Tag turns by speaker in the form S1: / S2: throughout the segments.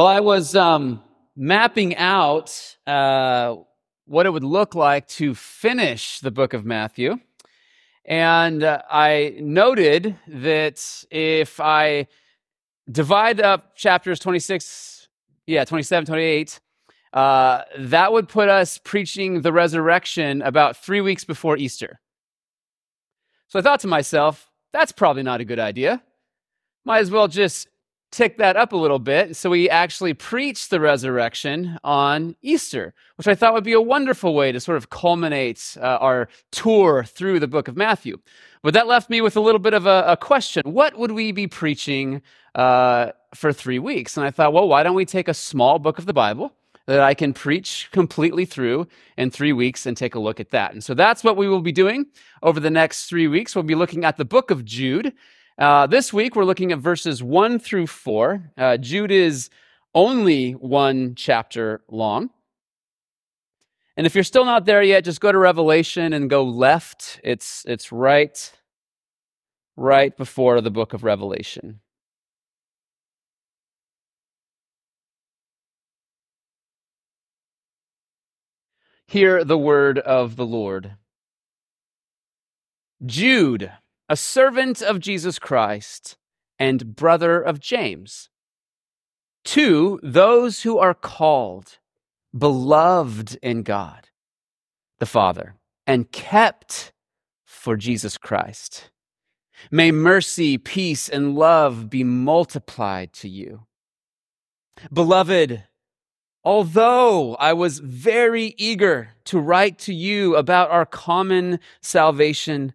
S1: Well, I was um, mapping out uh, what it would look like to finish the book of Matthew. And uh, I noted that if I divide up chapters 26, yeah, 27, 28, uh, that would put us preaching the resurrection about three weeks before Easter. So I thought to myself, that's probably not a good idea. Might as well just tick that up a little bit. So we actually preach the resurrection on Easter, which I thought would be a wonderful way to sort of culminate uh, our tour through the book of Matthew. But that left me with a little bit of a, a question. What would we be preaching uh, for three weeks? And I thought, well, why don't we take a small book of the Bible? That I can preach completely through in three weeks and take a look at that. And so that's what we will be doing over the next three weeks. We'll be looking at the book of Jude. Uh, this week, we're looking at verses 1 through 4. Uh, Jude is only one chapter long. And if you're still not there yet, just go to Revelation and go left. It's, it's right, right before the book of Revelation. Hear the word of the Lord. Jude a servant of Jesus Christ and brother of James. To those who are called, beloved in God, the Father, and kept for Jesus Christ. May mercy, peace, and love be multiplied to you. Beloved, although I was very eager to write to you about our common salvation,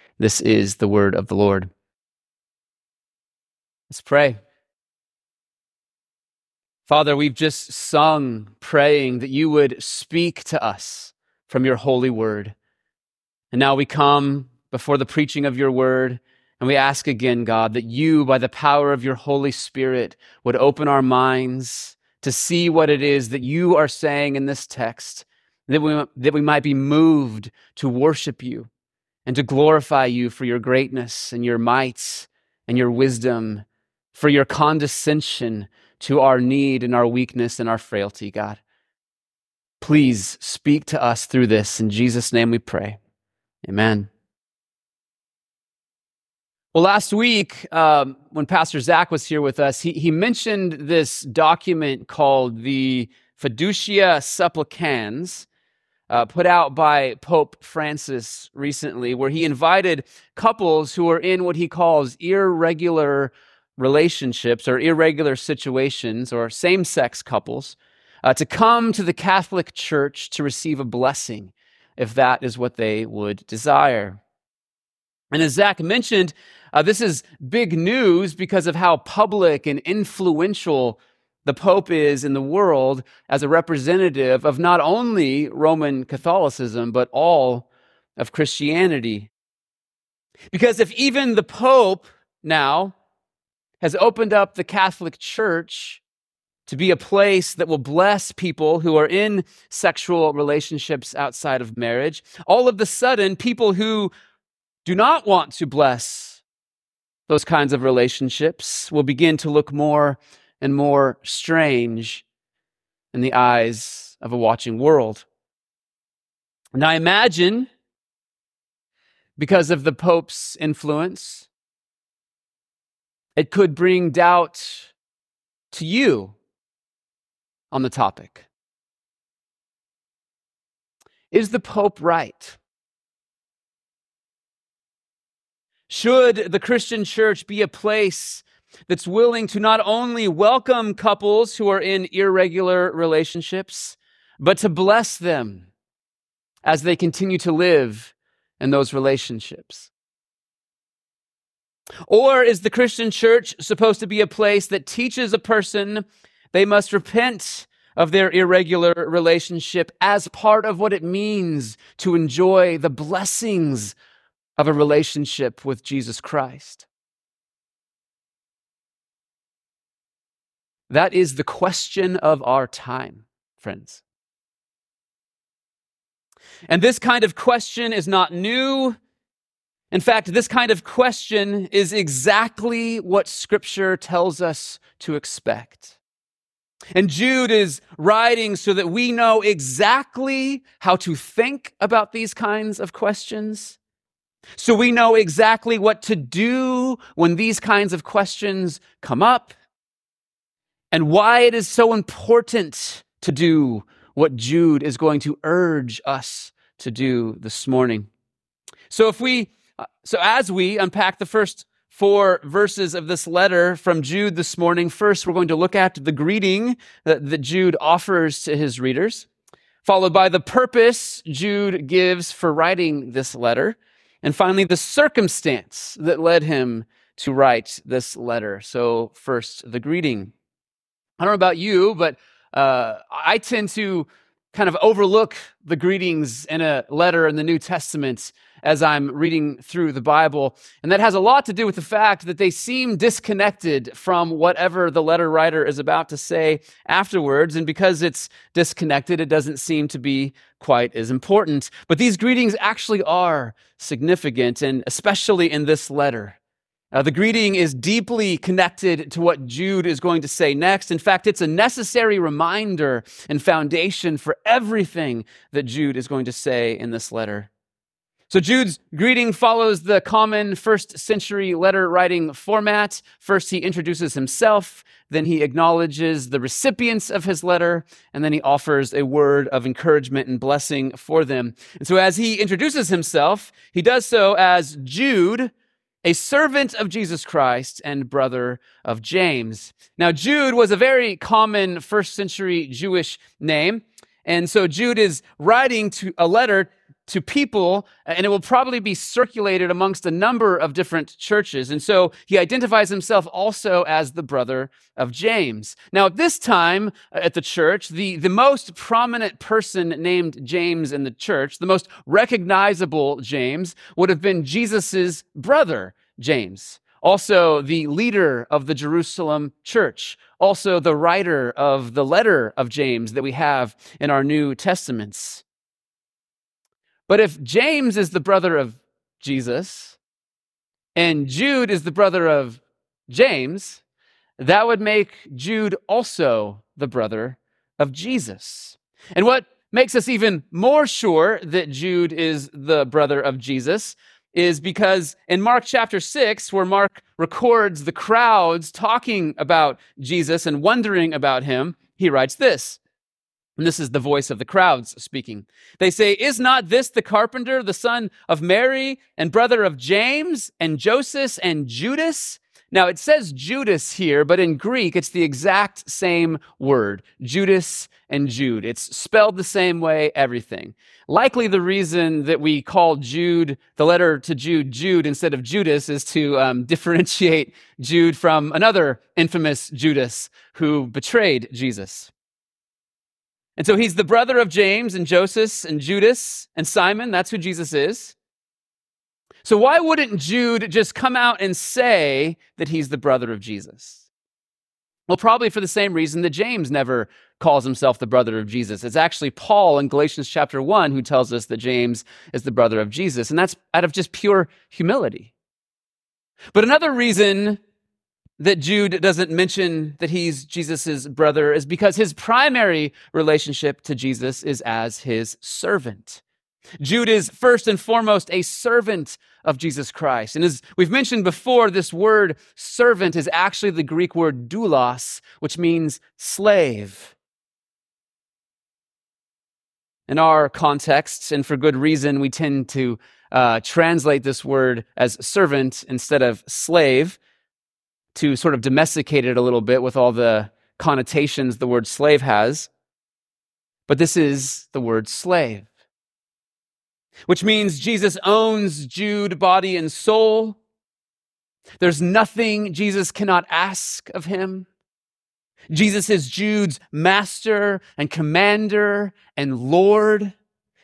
S1: This is the word of the Lord. Let's pray. Father, we've just sung praying that you would speak to us from your holy word. And now we come before the preaching of your word and we ask again, God, that you, by the power of your Holy Spirit, would open our minds to see what it is that you are saying in this text, that we, that we might be moved to worship you and to glorify you for your greatness and your might and your wisdom, for your condescension to our need and our weakness and our frailty, God. Please speak to us through this. In Jesus' name we pray. Amen. Well, last week, um, when Pastor Zach was here with us, he, he mentioned this document called the Fiducia Supplicans, uh, put out by Pope Francis recently, where he invited couples who are in what he calls irregular relationships or irregular situations or same sex couples uh, to come to the Catholic Church to receive a blessing if that is what they would desire. And as Zach mentioned, uh, this is big news because of how public and influential the Pope is in the world as a representative of not only Roman Catholicism, but all of Christianity. Because if even the Pope now has opened up the Catholic Church to be a place that will bless people who are in sexual relationships outside of marriage, all of the sudden, people who do not want to bless those kinds of relationships will begin to look more and more strange in the eyes of a watching world. And I imagine, because of the Pope's influence, it could bring doubt to you on the topic. Is the Pope right? Should the Christian church be a place that's willing to not only welcome couples who are in irregular relationships, but to bless them as they continue to live in those relationships? Or is the Christian church supposed to be a place that teaches a person They must repent of their irregular relationship as part of what it means to enjoy the blessings of a relationship with Jesus Christ. That is the question of our time, friends. And this kind of question is not new. In fact, this kind of question is exactly what Scripture tells us to expect. And Jude is writing so that we know exactly how to think about these kinds of questions. So we know exactly what to do when these kinds of questions come up and why it is so important to do what Jude is going to urge us to do this morning. So if we uh, so as we unpack the first four verses of this letter from Jude this morning, first we're going to look at the greeting that, that Jude offers to his readers, followed by the purpose Jude gives for writing this letter, and finally the circumstance that led him to write this letter. So first the greeting. I don't know about you, but uh, I tend to kind of overlook the greetings in a letter in the New Testament as I'm reading through the Bible. And that has a lot to do with the fact that they seem disconnected from whatever the letter writer is about to say afterwards. And because it's disconnected, it doesn't seem to be quite as important. But these greetings actually are significant, and especially in this letter. Uh, the greeting is deeply connected to what Jude is going to say next. In fact, it's a necessary reminder and foundation for everything that Jude is going to say in this letter. So Jude's greeting follows the common first century letter writing format. First, he introduces himself, then he acknowledges the recipients of his letter, and then he offers a word of encouragement and blessing for them. And so as he introduces himself, he does so as Jude, a servant of Jesus Christ and brother of James. Now, Jude was a very common first century Jewish name. And so Jude is writing to a letter to people, and it will probably be circulated amongst a number of different churches. And so he identifies himself also as the brother of James. Now, at this time uh, at the church, the, the most prominent person named James in the church, the most recognizable James, would have been Jesus's brother, James. Also, the leader of the Jerusalem church. Also, the writer of the letter of James that we have in our New Testaments. But if James is the brother of Jesus and Jude is the brother of James, that would make Jude also the brother of Jesus. And what makes us even more sure that Jude is the brother of Jesus is because in Mark chapter 6, where Mark records the crowds talking about Jesus and wondering about him, he writes this and this is the voice of the crowds speaking. They say, Is not this the carpenter, the son of Mary, and brother of James, and Joseph, and Judas? Now it says Judas here, but in Greek it's the exact same word Judas and Jude. It's spelled the same way, everything. Likely the reason that we call Jude, the letter to Jude, Jude instead of Judas is to um, differentiate Jude from another infamous Judas who betrayed Jesus. And so he's the brother of James and Joseph and Judas and Simon. That's who Jesus is. So why wouldn't Jude just come out and say that he's the brother of Jesus? Well, probably for the same reason that James never calls himself the brother of Jesus. It's actually Paul in Galatians chapter 1 who tells us that James is the brother of Jesus, and that's out of just pure humility. But another reason that Jude doesn't mention that he's Jesus' brother is because his primary relationship to Jesus is as his servant. Jude is first and foremost a servant of Jesus Christ. And as we've mentioned before, this word servant is actually the Greek word doulos, which means slave. In our context, and for good reason, we tend to uh, translate this word as servant instead of slave to sort of domesticate it a little bit with all the connotations the word slave has. But this is the word slave, which means Jesus owns Jude body and soul. There's nothing Jesus cannot ask of him. Jesus is Jude's master and commander and Lord.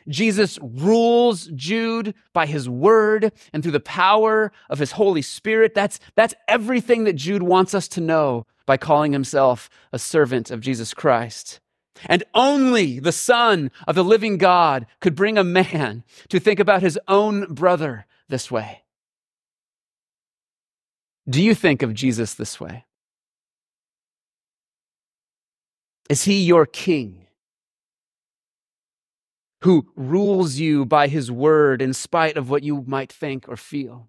S1: Jesus rules Jude by his word and through the power of his Holy Spirit. That's, that's everything that Jude wants us to know by calling himself a servant of Jesus Christ. And only the Son of the living God could bring a man to think about his own brother this way. Do you think of Jesus this way? Is he your king who rules you by his word in spite of what you might think or feel?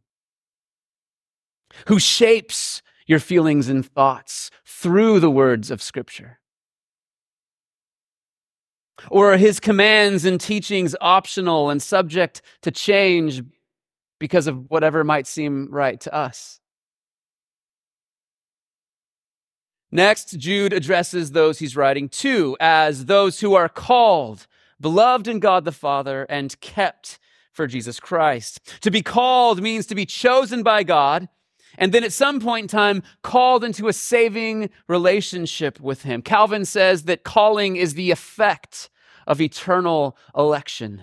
S1: Who shapes your feelings and thoughts through the words of Scripture? Or are his commands and teachings optional and subject to change because of whatever might seem right to us? Next, Jude addresses those he's writing to as those who are called, beloved in God the Father, and kept for Jesus Christ. To be called means to be chosen by God, and then at some point in time, called into a saving relationship with Him. Calvin says that calling is the effect of eternal election.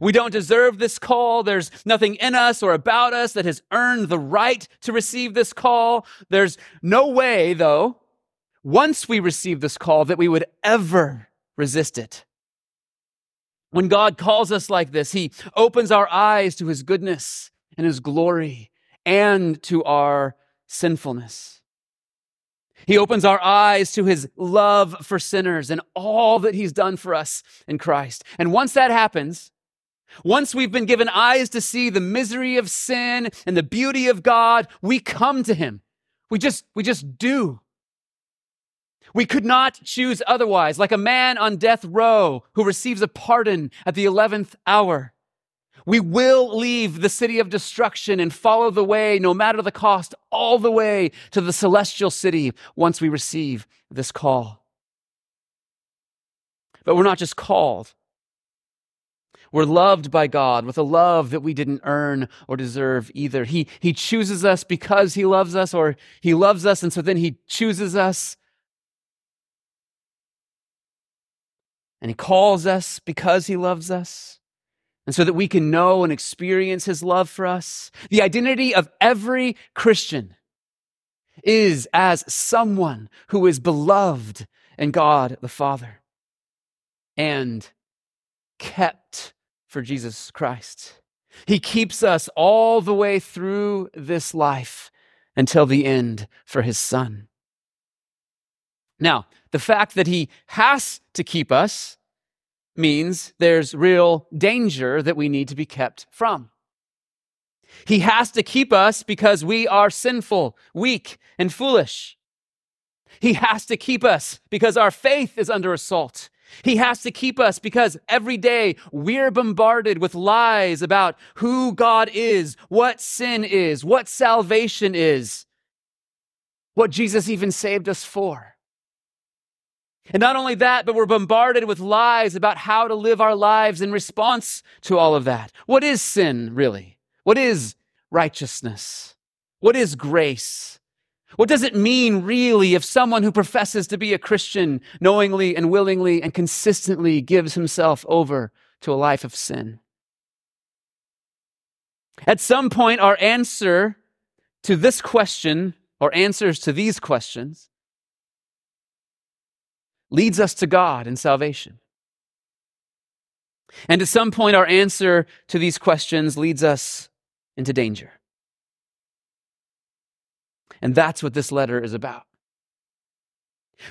S1: We don't deserve this call. There's nothing in us or about us that has earned the right to receive this call. There's no way, though, once we receive this call that we would ever resist it. When God calls us like this, He opens our eyes to His goodness and His glory and to our sinfulness. He opens our eyes to His love for sinners and all that He's done for us in Christ. And once that happens, once we've been given eyes to see the misery of sin and the beauty of God, we come to Him. We just, we just do. We could not choose otherwise, like a man on death row who receives a pardon at the 11th hour. We will leave the city of destruction and follow the way, no matter the cost, all the way to the celestial city once we receive this call. But we're not just called. We're loved by God with a love that we didn't earn or deserve either. He, he chooses us because He loves us, or He loves us, and so then He chooses us And he calls us because he loves us. And so that we can know and experience his love for us. The identity of every Christian is as someone who is beloved in God the Father and kept for Jesus Christ. He keeps us all the way through this life until the end for his Son. Now, the fact that he has to keep us means there's real danger that we need to be kept from. He has to keep us because we are sinful, weak, and foolish. He has to keep us because our faith is under assault. He has to keep us because every day we're bombarded with lies about who God is, what sin is, what salvation is, what Jesus even saved us for. And not only that, but we're bombarded with lies about how to live our lives in response to all of that. What is sin, really? What is righteousness? What is grace? What does it mean, really, if someone who professes to be a Christian knowingly and willingly and consistently gives himself over to a life of sin? At some point, our answer to this question, or answers to these questions, leads us to God and salvation. And at some point, our answer to these questions leads us into danger. And that's what this letter is about.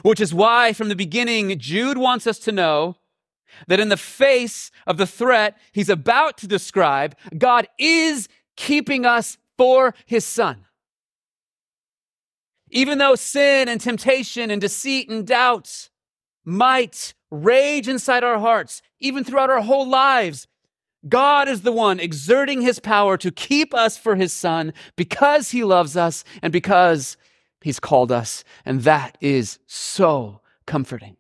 S1: Which is why, from the beginning, Jude wants us to know that in the face of the threat he's about to describe, God is keeping us for his son. Even though sin and temptation and deceit and doubts might rage inside our hearts, even throughout our whole lives. God is the one exerting his power to keep us for his son because he loves us and because he's called us. And that is so comforting.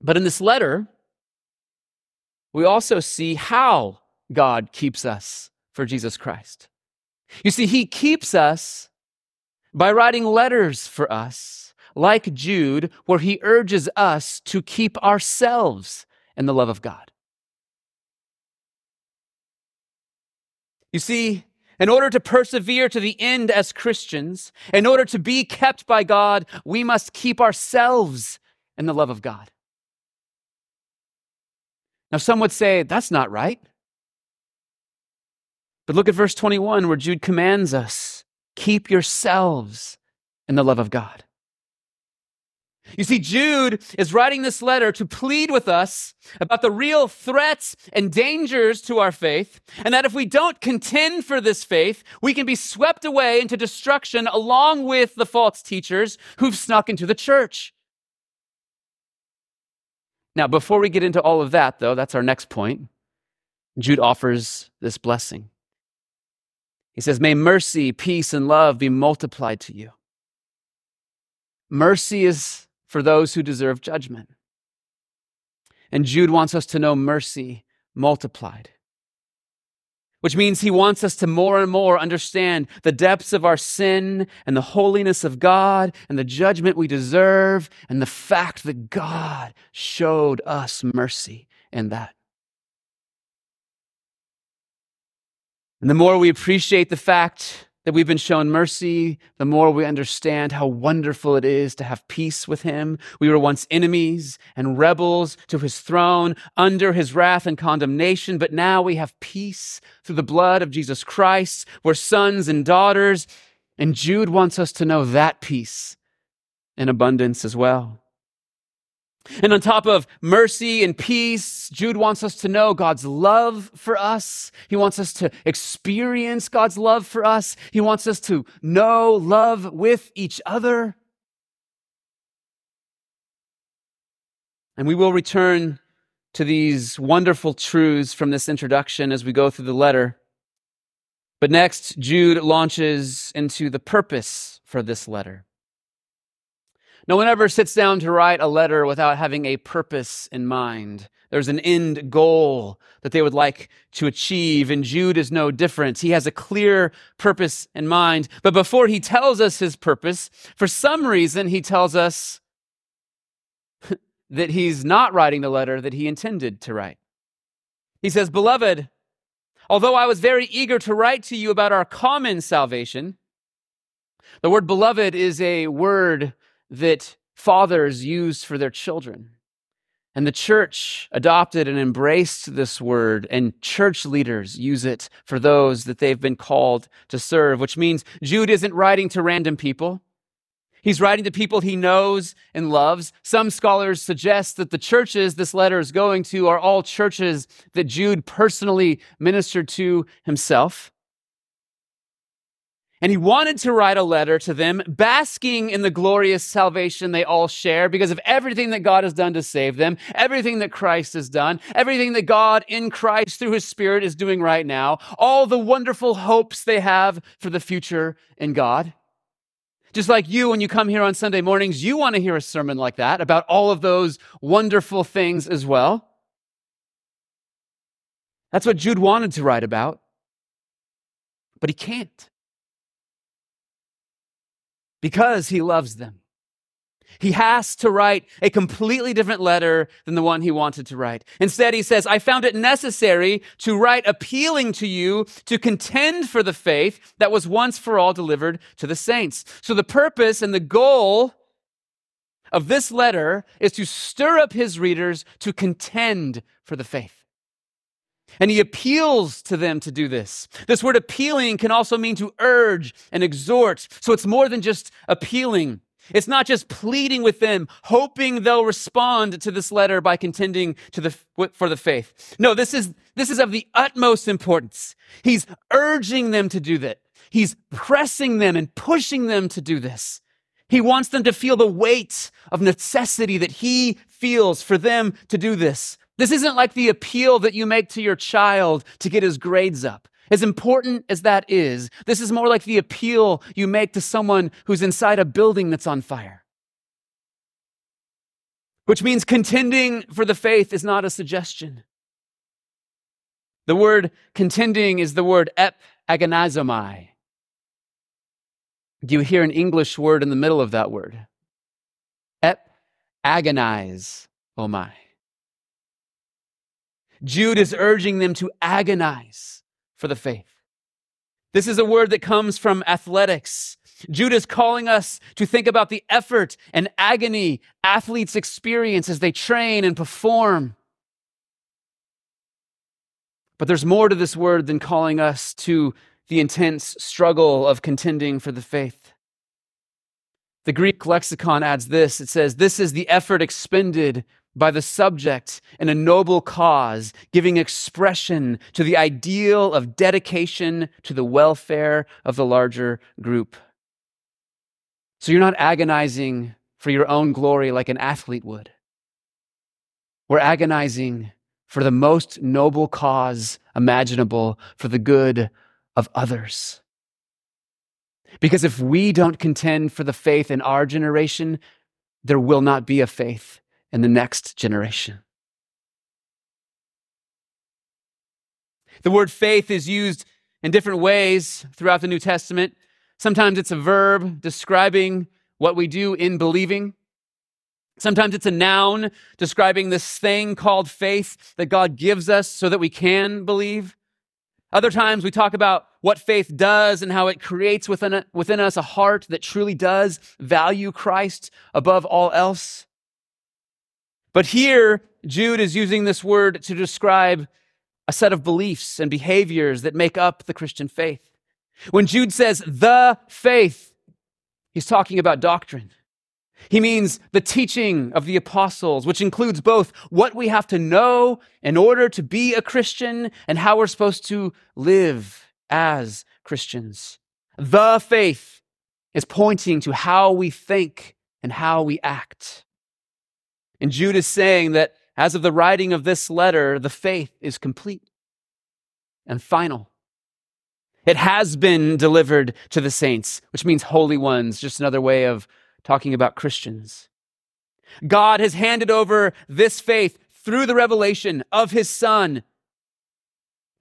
S1: But in this letter, we also see how God keeps us for Jesus Christ. You see, he keeps us by writing letters for us, like Jude, where he urges us to keep ourselves in the love of God. You see, in order to persevere to the end as Christians, in order to be kept by God, we must keep ourselves in the love of God. Now, some would say that's not right. But look at verse 21 where Jude commands us keep yourselves in the love of God. You see, Jude is writing this letter to plead with us about the real threats and dangers to our faith, and that if we don't contend for this faith, we can be swept away into destruction along with the false teachers who've snuck into the church. Now, before we get into all of that, though, that's our next point. Jude offers this blessing. He says, May mercy, peace, and love be multiplied to you. Mercy is for those who deserve judgment. And Jude wants us to know mercy multiplied, which means he wants us to more and more understand the depths of our sin and the holiness of God and the judgment we deserve and the fact that God showed us mercy in that. And the more we appreciate the fact that we've been shown mercy, the more we understand how wonderful it is to have peace with Him. We were once enemies and rebels to His throne, under His wrath and condemnation, but now we have peace through the blood of Jesus Christ. We're sons and daughters. And Jude wants us to know that peace in abundance as well. And on top of mercy and peace, Jude wants us to know God's love for us. He wants us to experience God's love for us. He wants us to know love with each other. And we will return to these wonderful truths from this introduction as we go through the letter. But next, Jude launches into the purpose for this letter. No one ever sits down to write a letter without having a purpose in mind. There's an end goal that they would like to achieve, and Jude is no different. He has a clear purpose in mind. But before he tells us his purpose, for some reason, he tells us that he's not writing the letter that he intended to write. He says, Beloved, although I was very eager to write to you about our common salvation, the word beloved is a word that fathers use for their children. And the church adopted and embraced this word, and church leaders use it for those that they've been called to serve, which means Jude isn't writing to random people. He's writing to people he knows and loves. Some scholars suggest that the churches this letter is going to are all churches that Jude personally ministered to himself. And he wanted to write a letter to them, basking in the glorious salvation they all share because of everything that God has done to save them, everything that Christ has done, everything that God in Christ through his Spirit is doing right now, all the wonderful hopes they have for the future in God. Just like you, when you come here on Sunday mornings, you want to hear a sermon like that about all of those wonderful things as well. That's what Jude wanted to write about, but he can't because he loves them. He has to write a completely different letter than the one he wanted to write. Instead, he says, I found it necessary to write appealing to you to contend for the faith that was once for all delivered to the saints. So the purpose and the goal of this letter is to stir up his readers to contend for the faith. And he appeals to them to do this. This word appealing can also mean to urge and exhort. So it's more than just appealing. It's not just pleading with them, hoping they'll respond to this letter by contending to the, for the faith. No, this is, this is of the utmost importance. He's urging them to do that. He's pressing them and pushing them to do this. He wants them to feel the weight of necessity that he feels for them to do this. This isn't like the appeal that you make to your child to get his grades up. As important as that is, this is more like the appeal you make to someone who's inside a building that's on fire. Which means contending for the faith is not a suggestion. The word contending is the word ep agonizomai. do you hear an English word in the middle of that word? Ep, agonize, oh my. Jude is urging them to agonize for the faith. This is a word that comes from athletics. Jude is calling us to think about the effort and agony athletes experience as they train and perform. But there's more to this word than calling us to the intense struggle of contending for the faith. The Greek lexicon adds this it says, This is the effort expended by the subject in a noble cause, giving expression to the ideal of dedication to the welfare of the larger group. So you're not agonizing for your own glory like an athlete would. We're agonizing for the most noble cause imaginable for the good of others. Because if we don't contend for the faith in our generation, there will not be a faith in the next generation. The word faith is used in different ways throughout the New Testament. Sometimes it's a verb describing what we do in believing. Sometimes it's a noun describing this thing called faith that God gives us so that we can believe. Other times we talk about what faith does and how it creates within, within us a heart that truly does value Christ above all else. But here, Jude is using this word to describe a set of beliefs and behaviors that make up the Christian faith. When Jude says the faith, he's talking about doctrine. He means the teaching of the apostles, which includes both what we have to know in order to be a Christian and how we're supposed to live as Christians. The faith is pointing to how we think and how we act. And Jude is saying that as of the writing of this letter, the faith is complete and final. It has been delivered to the saints, which means holy ones, just another way of talking about Christians. God has handed over this faith through the revelation of his Son,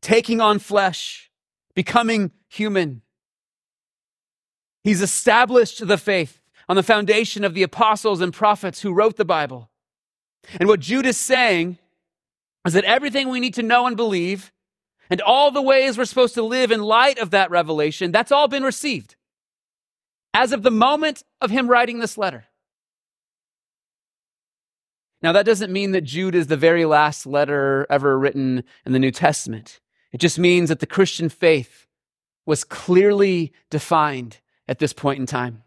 S1: taking on flesh, becoming human. He's established the faith on the foundation of the apostles and prophets who wrote the Bible. And what Jude is saying is that everything we need to know and believe, and all the ways we're supposed to live in light of that revelation, that's all been received as of the moment of him writing this letter. Now, that doesn't mean that Jude is the very last letter ever written in the New Testament. It just means that the Christian faith was clearly defined at this point in time.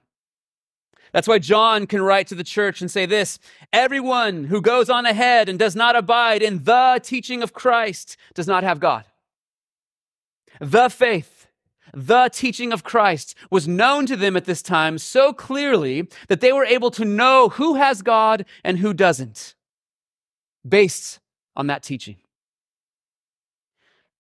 S1: That's why John can write to the church and say this Everyone who goes on ahead and does not abide in the teaching of Christ does not have God. The faith the teaching of Christ was known to them at this time so clearly that they were able to know who has God and who doesn't, based on that teaching.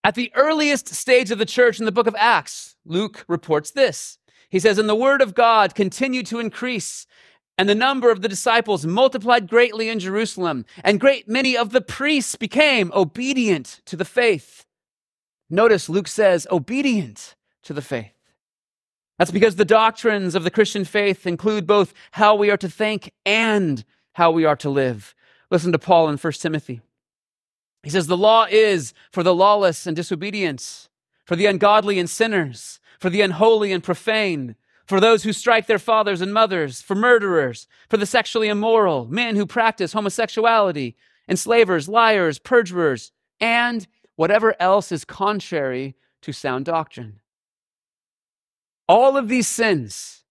S1: At the earliest stage of the church in the book of Acts, Luke reports this. He says, And the word of God continued to increase, and the number of the disciples multiplied greatly in Jerusalem, and great many of the priests became obedient to the faith. Notice Luke says, obedient to the faith. That's because the doctrines of the Christian faith include both how we are to think and how we are to live. Listen to Paul in 1 Timothy. He says, The law is for the lawless and disobedience, for the ungodly and sinners, for the unholy and profane, for those who strike their fathers and mothers, for murderers, for the sexually immoral, men who practice homosexuality, enslavers, liars, perjurers, and whatever else is contrary to sound doctrine. All of these sins,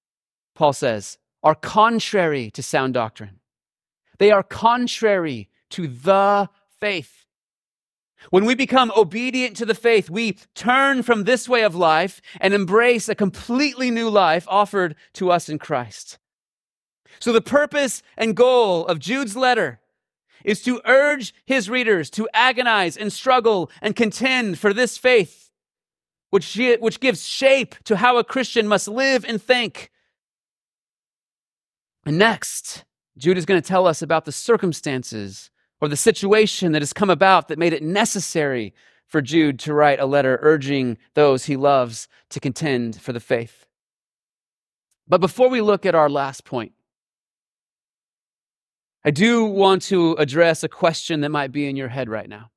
S1: Paul says, are contrary to sound doctrine. They are contrary to the faith. When we become obedient to the faith, we turn from this way of life and embrace a completely new life offered to us in Christ. So, the purpose and goal of Jude's letter is to urge his readers to agonize and struggle and contend for this faith which, which gives shape to how a Christian must live and think. And next, Jude is going to tell us about the circumstances or the situation that has come about that made it necessary for Jude to write a letter urging those he loves to contend for the faith. But before we look at our last point, I do want to address a question that might be in your head right now.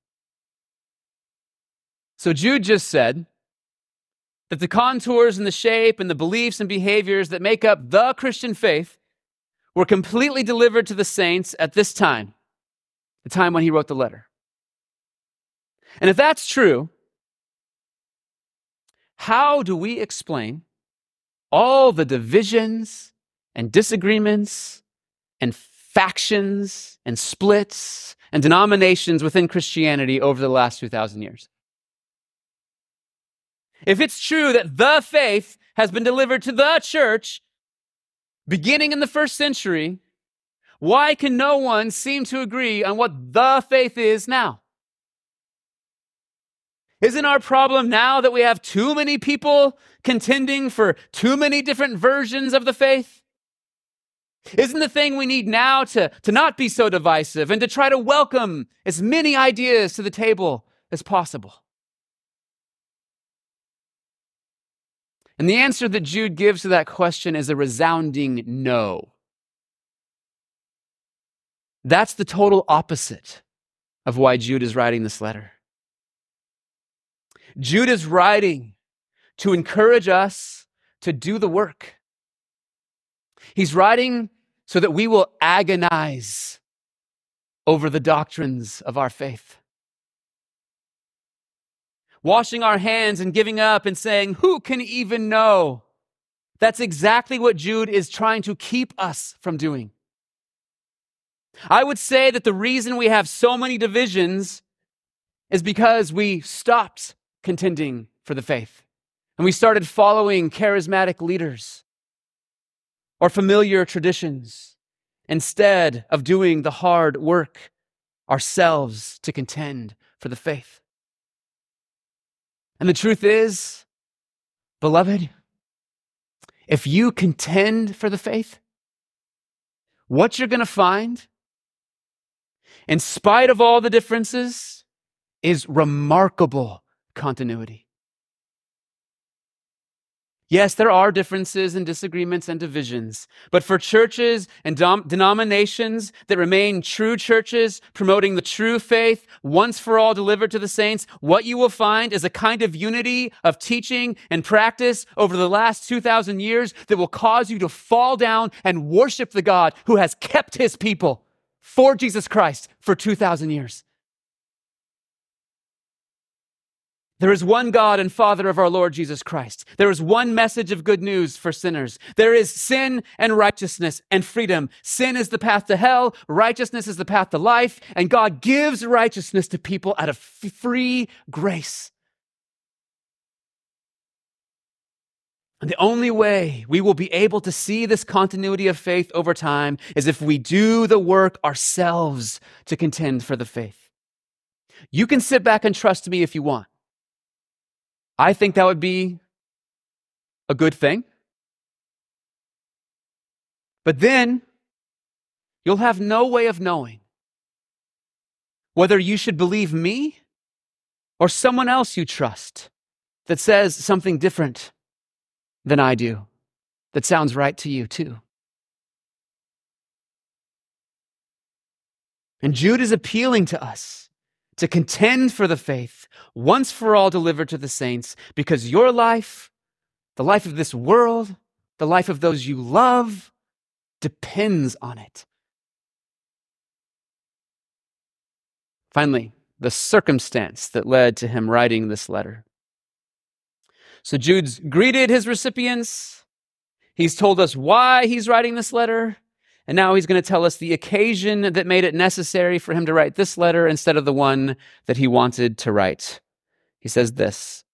S1: So, Jude just said that the contours and the shape and the beliefs and behaviors that make up the Christian faith were completely delivered to the saints at this time, the time when he wrote the letter. And if that's true, how do we explain all the divisions and disagreements and factions and splits and denominations within Christianity over the last 2,000 years? If it's true that the faith has been delivered to the church beginning in the first century, why can no one seem to agree on what the faith is now? Isn't our problem now that we have too many people contending for too many different versions of the faith? Isn't the thing we need now to, to not be so divisive and to try to welcome as many ideas to the table as possible? And the answer that Jude gives to that question is a resounding no. That's the total opposite of why Jude is writing this letter. Jude is writing to encourage us to do the work. He's writing so that we will agonize over the doctrines of our faith washing our hands and giving up and saying, Who can even know? That's exactly what Jude is trying to keep us from doing. I would say that the reason we have so many divisions is because we stopped contending for the faith and we started following charismatic leaders or familiar traditions instead of doing the hard work ourselves to contend for the faith. And the truth is, beloved, if you contend for the faith, what you're going to find, in spite of all the differences, is remarkable continuity. Yes, there are differences and disagreements and divisions, but for churches and dom- denominations that remain true churches, promoting the true faith, once for all delivered to the saints, what you will find is a kind of unity of teaching and practice over the last 2,000 years that will cause you to fall down and worship the God who has kept his people for Jesus Christ for 2,000 years. There is one God and Father of our Lord Jesus Christ. There is one message of good news for sinners. There is sin and righteousness and freedom. Sin is the path to hell. Righteousness is the path to life. And God gives righteousness to people out of free grace. And the only way we will be able to see this continuity of faith over time is if we do the work ourselves to contend for the faith. You can sit back and trust me if you want. I think that would be a good thing. But then you'll have no way of knowing whether you should believe me or someone else you trust that says something different than I do, that sounds right to you too. And Jude is appealing to us to contend for the faith once for all delivered to the saints, because your life, the life of this world, the life of those you love, depends on it. Finally, the circumstance that led to him writing this letter. So Jude's greeted his recipients. He's told us why he's writing this letter. And now he's going to tell us the occasion that made it necessary for him to write this letter instead of the one that he wanted to write. He says this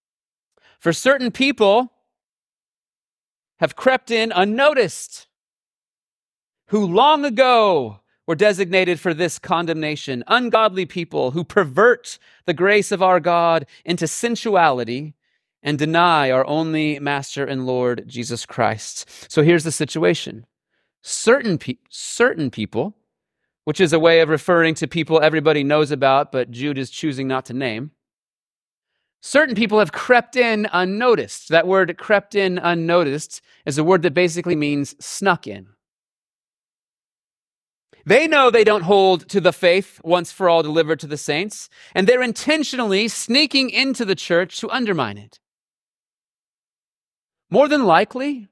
S1: For certain people have crept in unnoticed, who long ago were designated for this condemnation, ungodly people who pervert the grace of our God into sensuality and deny our only Master and Lord Jesus Christ. So here's the situation certain, pe- certain people, which is a way of referring to people everybody knows about, but Jude is choosing not to name. certain people have crept in unnoticed. That word crept in unnoticed is a word that basically means snuck in. They know they don't hold to the faith once for all delivered to the saints, and they're intentionally sneaking into the church to undermine it. More than likely,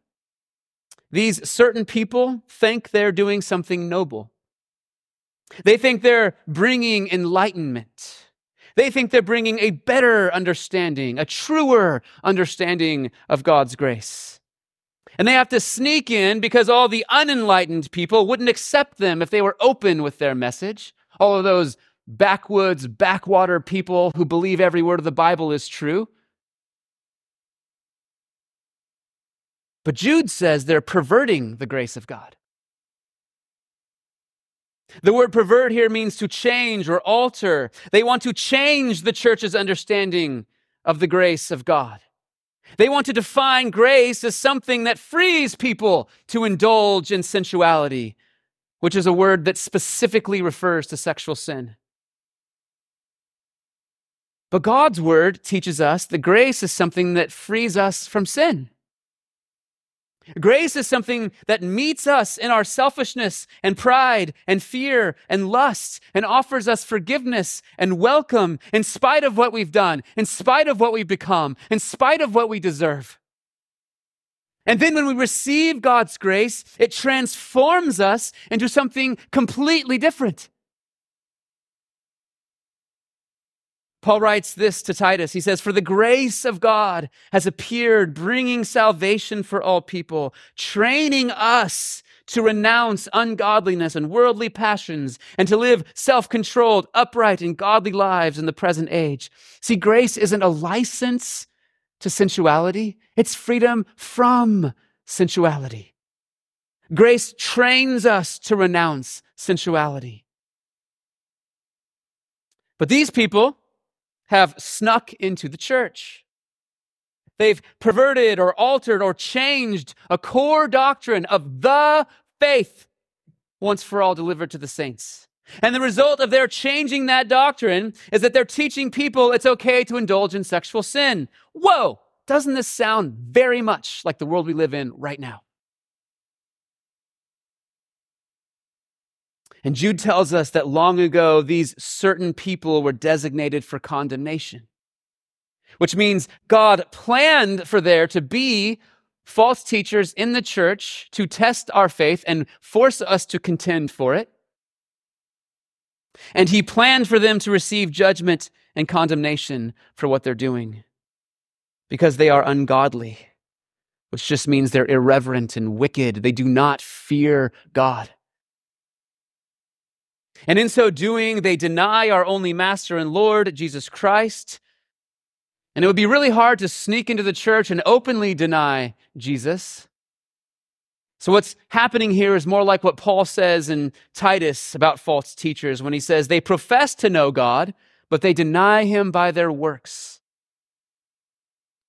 S1: these certain people think they're doing something noble. They think they're bringing enlightenment. They think they're bringing a better understanding, a truer understanding of God's grace. And they have to sneak in because all the unenlightened people wouldn't accept them if they were open with their message. All of those backwoods, backwater people who believe every word of the Bible is true. But Jude says they're perverting the grace of God. The word pervert here means to change or alter. They want to change the church's understanding of the grace of God. They want to define grace as something that frees people to indulge in sensuality, which is a word that specifically refers to sexual sin. But God's word teaches us that grace is something that frees us from sin. Grace is something that meets us in our selfishness and pride and fear and lust and offers us forgiveness and welcome in spite of what we've done, in spite of what we've become, in spite of what we deserve. And then when we receive God's grace, it transforms us into something completely different. Paul writes this to Titus. He says, For the grace of God has appeared, bringing salvation for all people, training us to renounce ungodliness and worldly passions and to live self controlled, upright, and godly lives in the present age. See, grace isn't a license to sensuality, it's freedom from sensuality. Grace trains us to renounce sensuality. But these people, have snuck into the church. They've perverted or altered or changed a core doctrine of the faith once for all delivered to the saints. And the result of their changing that doctrine is that they're teaching people it's okay to indulge in sexual sin. Whoa! Doesn't this sound very much like the world we live in right now? And Jude tells us that long ago, these certain people were designated for condemnation, which means God planned for there to be false teachers in the church to test our faith and force us to contend for it. And he planned for them to receive judgment and condemnation for what they're doing because they are ungodly, which just means they're irreverent and wicked. They do not fear God. And in so doing, they deny our only Master and Lord, Jesus Christ. And it would be really hard to sneak into the church and openly deny Jesus. So, what's happening here is more like what Paul says in Titus about false teachers when he says they profess to know God, but they deny him by their works.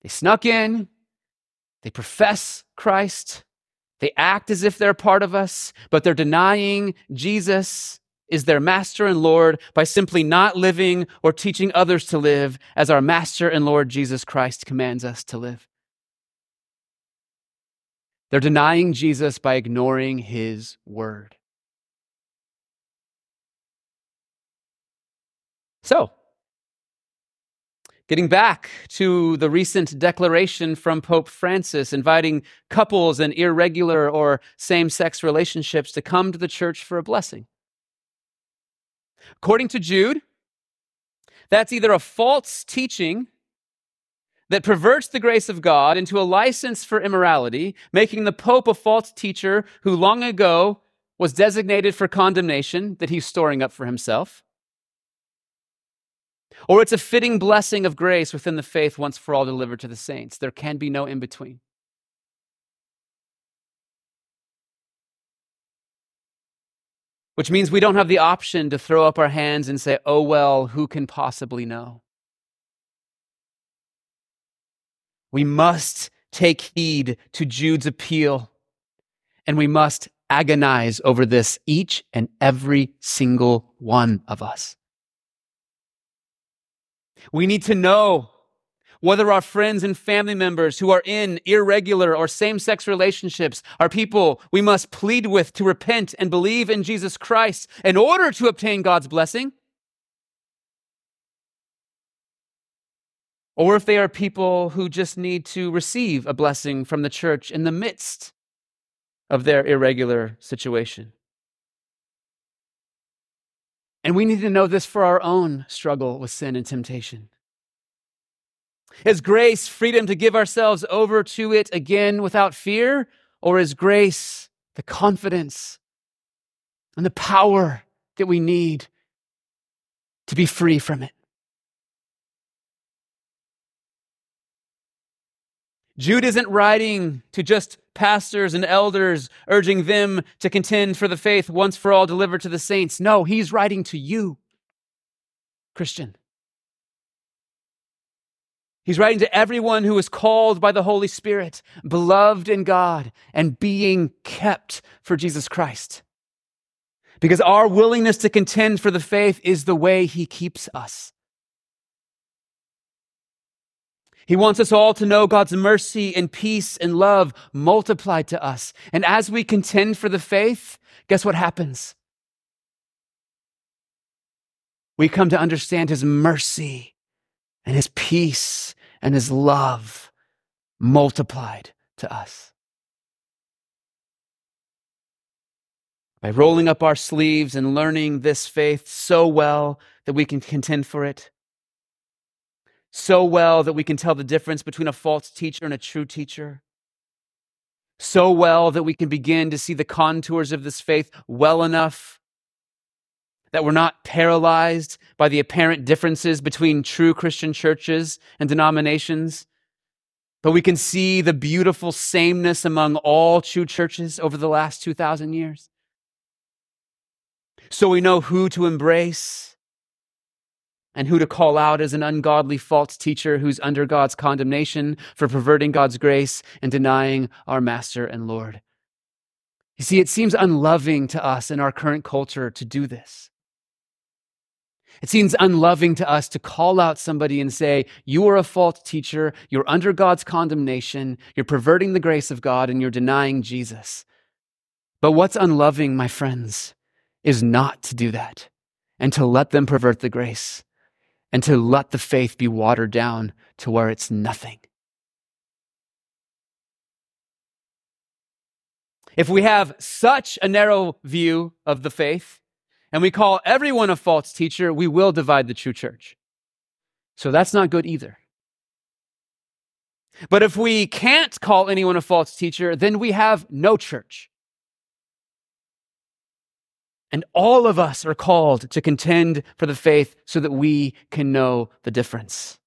S1: They snuck in, they profess Christ, they act as if they're part of us, but they're denying Jesus is their master and Lord by simply not living or teaching others to live as our master and Lord Jesus Christ commands us to live. They're denying Jesus by ignoring his word. So, getting back to the recent declaration from Pope Francis inviting couples in irregular or same sex relationships to come to the church for a blessing. According to Jude, that's either a false teaching that perverts the grace of God into a license for immorality, making the Pope a false teacher who long ago was designated for condemnation that he's storing up for himself. Or it's a fitting blessing of grace within the faith once for all delivered to the saints. There can be no in between. Which means we don't have the option to throw up our hands and say, oh, well, who can possibly know? We must take heed to Jude's appeal, and we must agonize over this, each and every single one of us. We need to know whether our friends and family members who are in irregular or same sex relationships are people we must plead with to repent and believe in Jesus Christ in order to obtain God's blessing, or if they are people who just need to receive a blessing from the church in the midst of their irregular situation. And we need to know this for our own struggle with sin and temptation. Is grace freedom to give ourselves over to it again without fear? Or is grace the confidence and the power that we need to be free from it? Jude isn't writing to just pastors and elders, urging them to contend for the faith once for all delivered to the saints. No, he's writing to you, Christian. He's writing to everyone who is called by the Holy Spirit, beloved in God, and being kept for Jesus Christ. Because our willingness to contend for the faith is the way He keeps us. He wants us all to know God's mercy and peace and love multiplied to us. And as we contend for the faith, guess what happens? We come to understand His mercy and his peace and his love multiplied to us. By rolling up our sleeves and learning this faith so well that we can contend for it, so well that we can tell the difference between a false teacher and a true teacher, so well that we can begin to see the contours of this faith well enough that we're not paralyzed by the apparent differences between true Christian churches and denominations, but we can see the beautiful sameness among all true churches over the last 2,000 years. So we know who to embrace and who to call out as an ungodly false teacher who's under God's condemnation for perverting God's grace and denying our Master and Lord. You see, it seems unloving to us in our current culture to do this. It seems unloving to us to call out somebody and say, You are a false teacher, you're under God's condemnation, you're perverting the grace of God, and you're denying Jesus. But what's unloving, my friends, is not to do that and to let them pervert the grace and to let the faith be watered down to where it's nothing. If we have such a narrow view of the faith, and we call everyone a false teacher, we will divide the true church. So that's not good either. But if we can't call anyone a false teacher, then we have no church. And all of us are called to contend for the faith so that we can know the difference.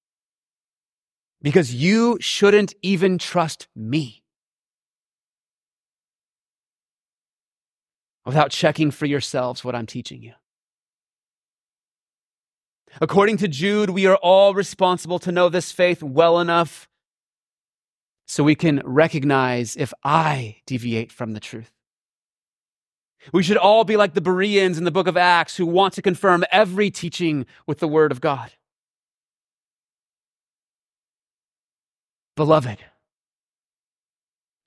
S1: Because you shouldn't even trust me. Without checking for yourselves what I'm teaching you. According to Jude, we are all responsible to know this faith well enough so we can recognize if I deviate from the truth. We should all be like the Bereans in the book of Acts who want to confirm every teaching with the word of God. Beloved,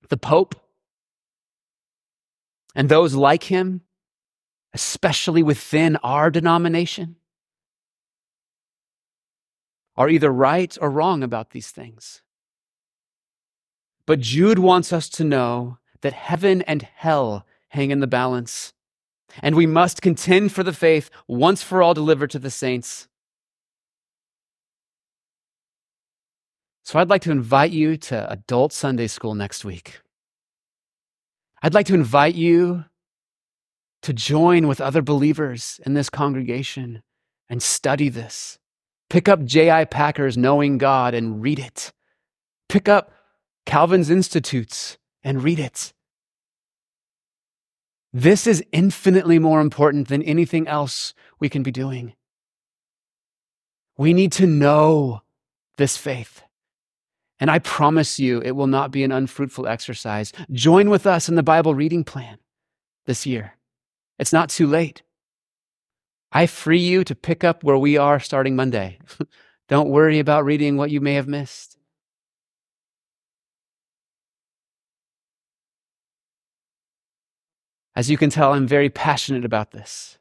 S1: the Pope and those like him, especially within our denomination, are either right or wrong about these things. But Jude wants us to know that heaven and hell hang in the balance, and we must contend for the faith once for all delivered to the saints. So I'd like to invite you to adult Sunday school next week. I'd like to invite you to join with other believers in this congregation and study this. Pick up J.I. Packer's Knowing God and read it. Pick up Calvin's Institutes and read it. This is infinitely more important than anything else we can be doing. We need to know this faith. And I promise you, it will not be an unfruitful exercise. Join with us in the Bible reading plan this year. It's not too late. I free you to pick up where we are starting Monday. Don't worry about reading what you may have missed. As you can tell, I'm very passionate about this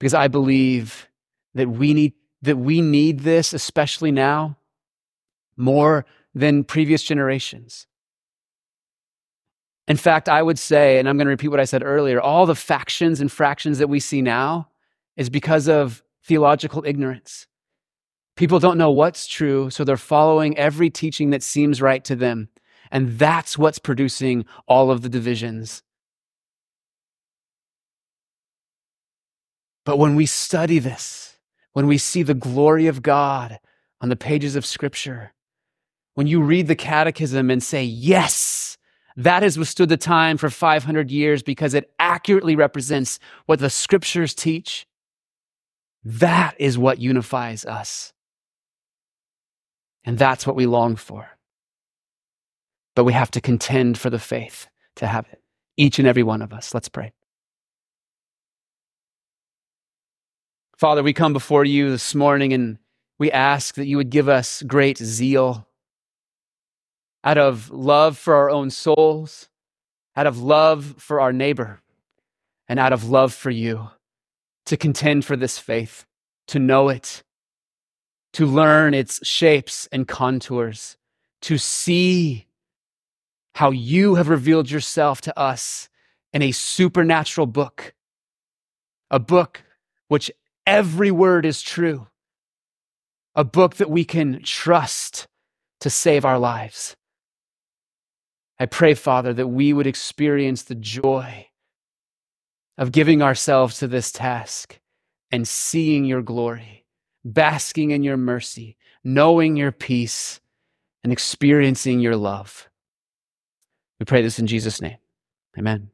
S1: because I believe that we need, that we need this, especially now, more than previous generations. In fact, I would say, and I'm going to repeat what I said earlier, all the factions and fractions that we see now is because of theological ignorance. People don't know what's true, so they're following every teaching that seems right to them. And that's what's producing all of the divisions. But when we study this, when we see the glory of God on the pages of Scripture, when you read the catechism and say, Yes, that has withstood the time for 500 years because it accurately represents what the Scriptures teach, that is what unifies us. And that's what we long for. But we have to contend for the faith to have it, each and every one of us. Let's pray. Father, we come before you this morning and we ask that you would give us great zeal out of love for our own souls, out of love for our neighbor, and out of love for you to contend for this faith, to know it, to learn its shapes and contours, to see how you have revealed yourself to us in a supernatural book, a book which every word is true. A book that we can trust to save our lives. I pray, Father, that we would experience the joy of giving ourselves to this task and seeing your glory, basking in your mercy, knowing your peace, and experiencing your love. We pray this in Jesus' name. Amen.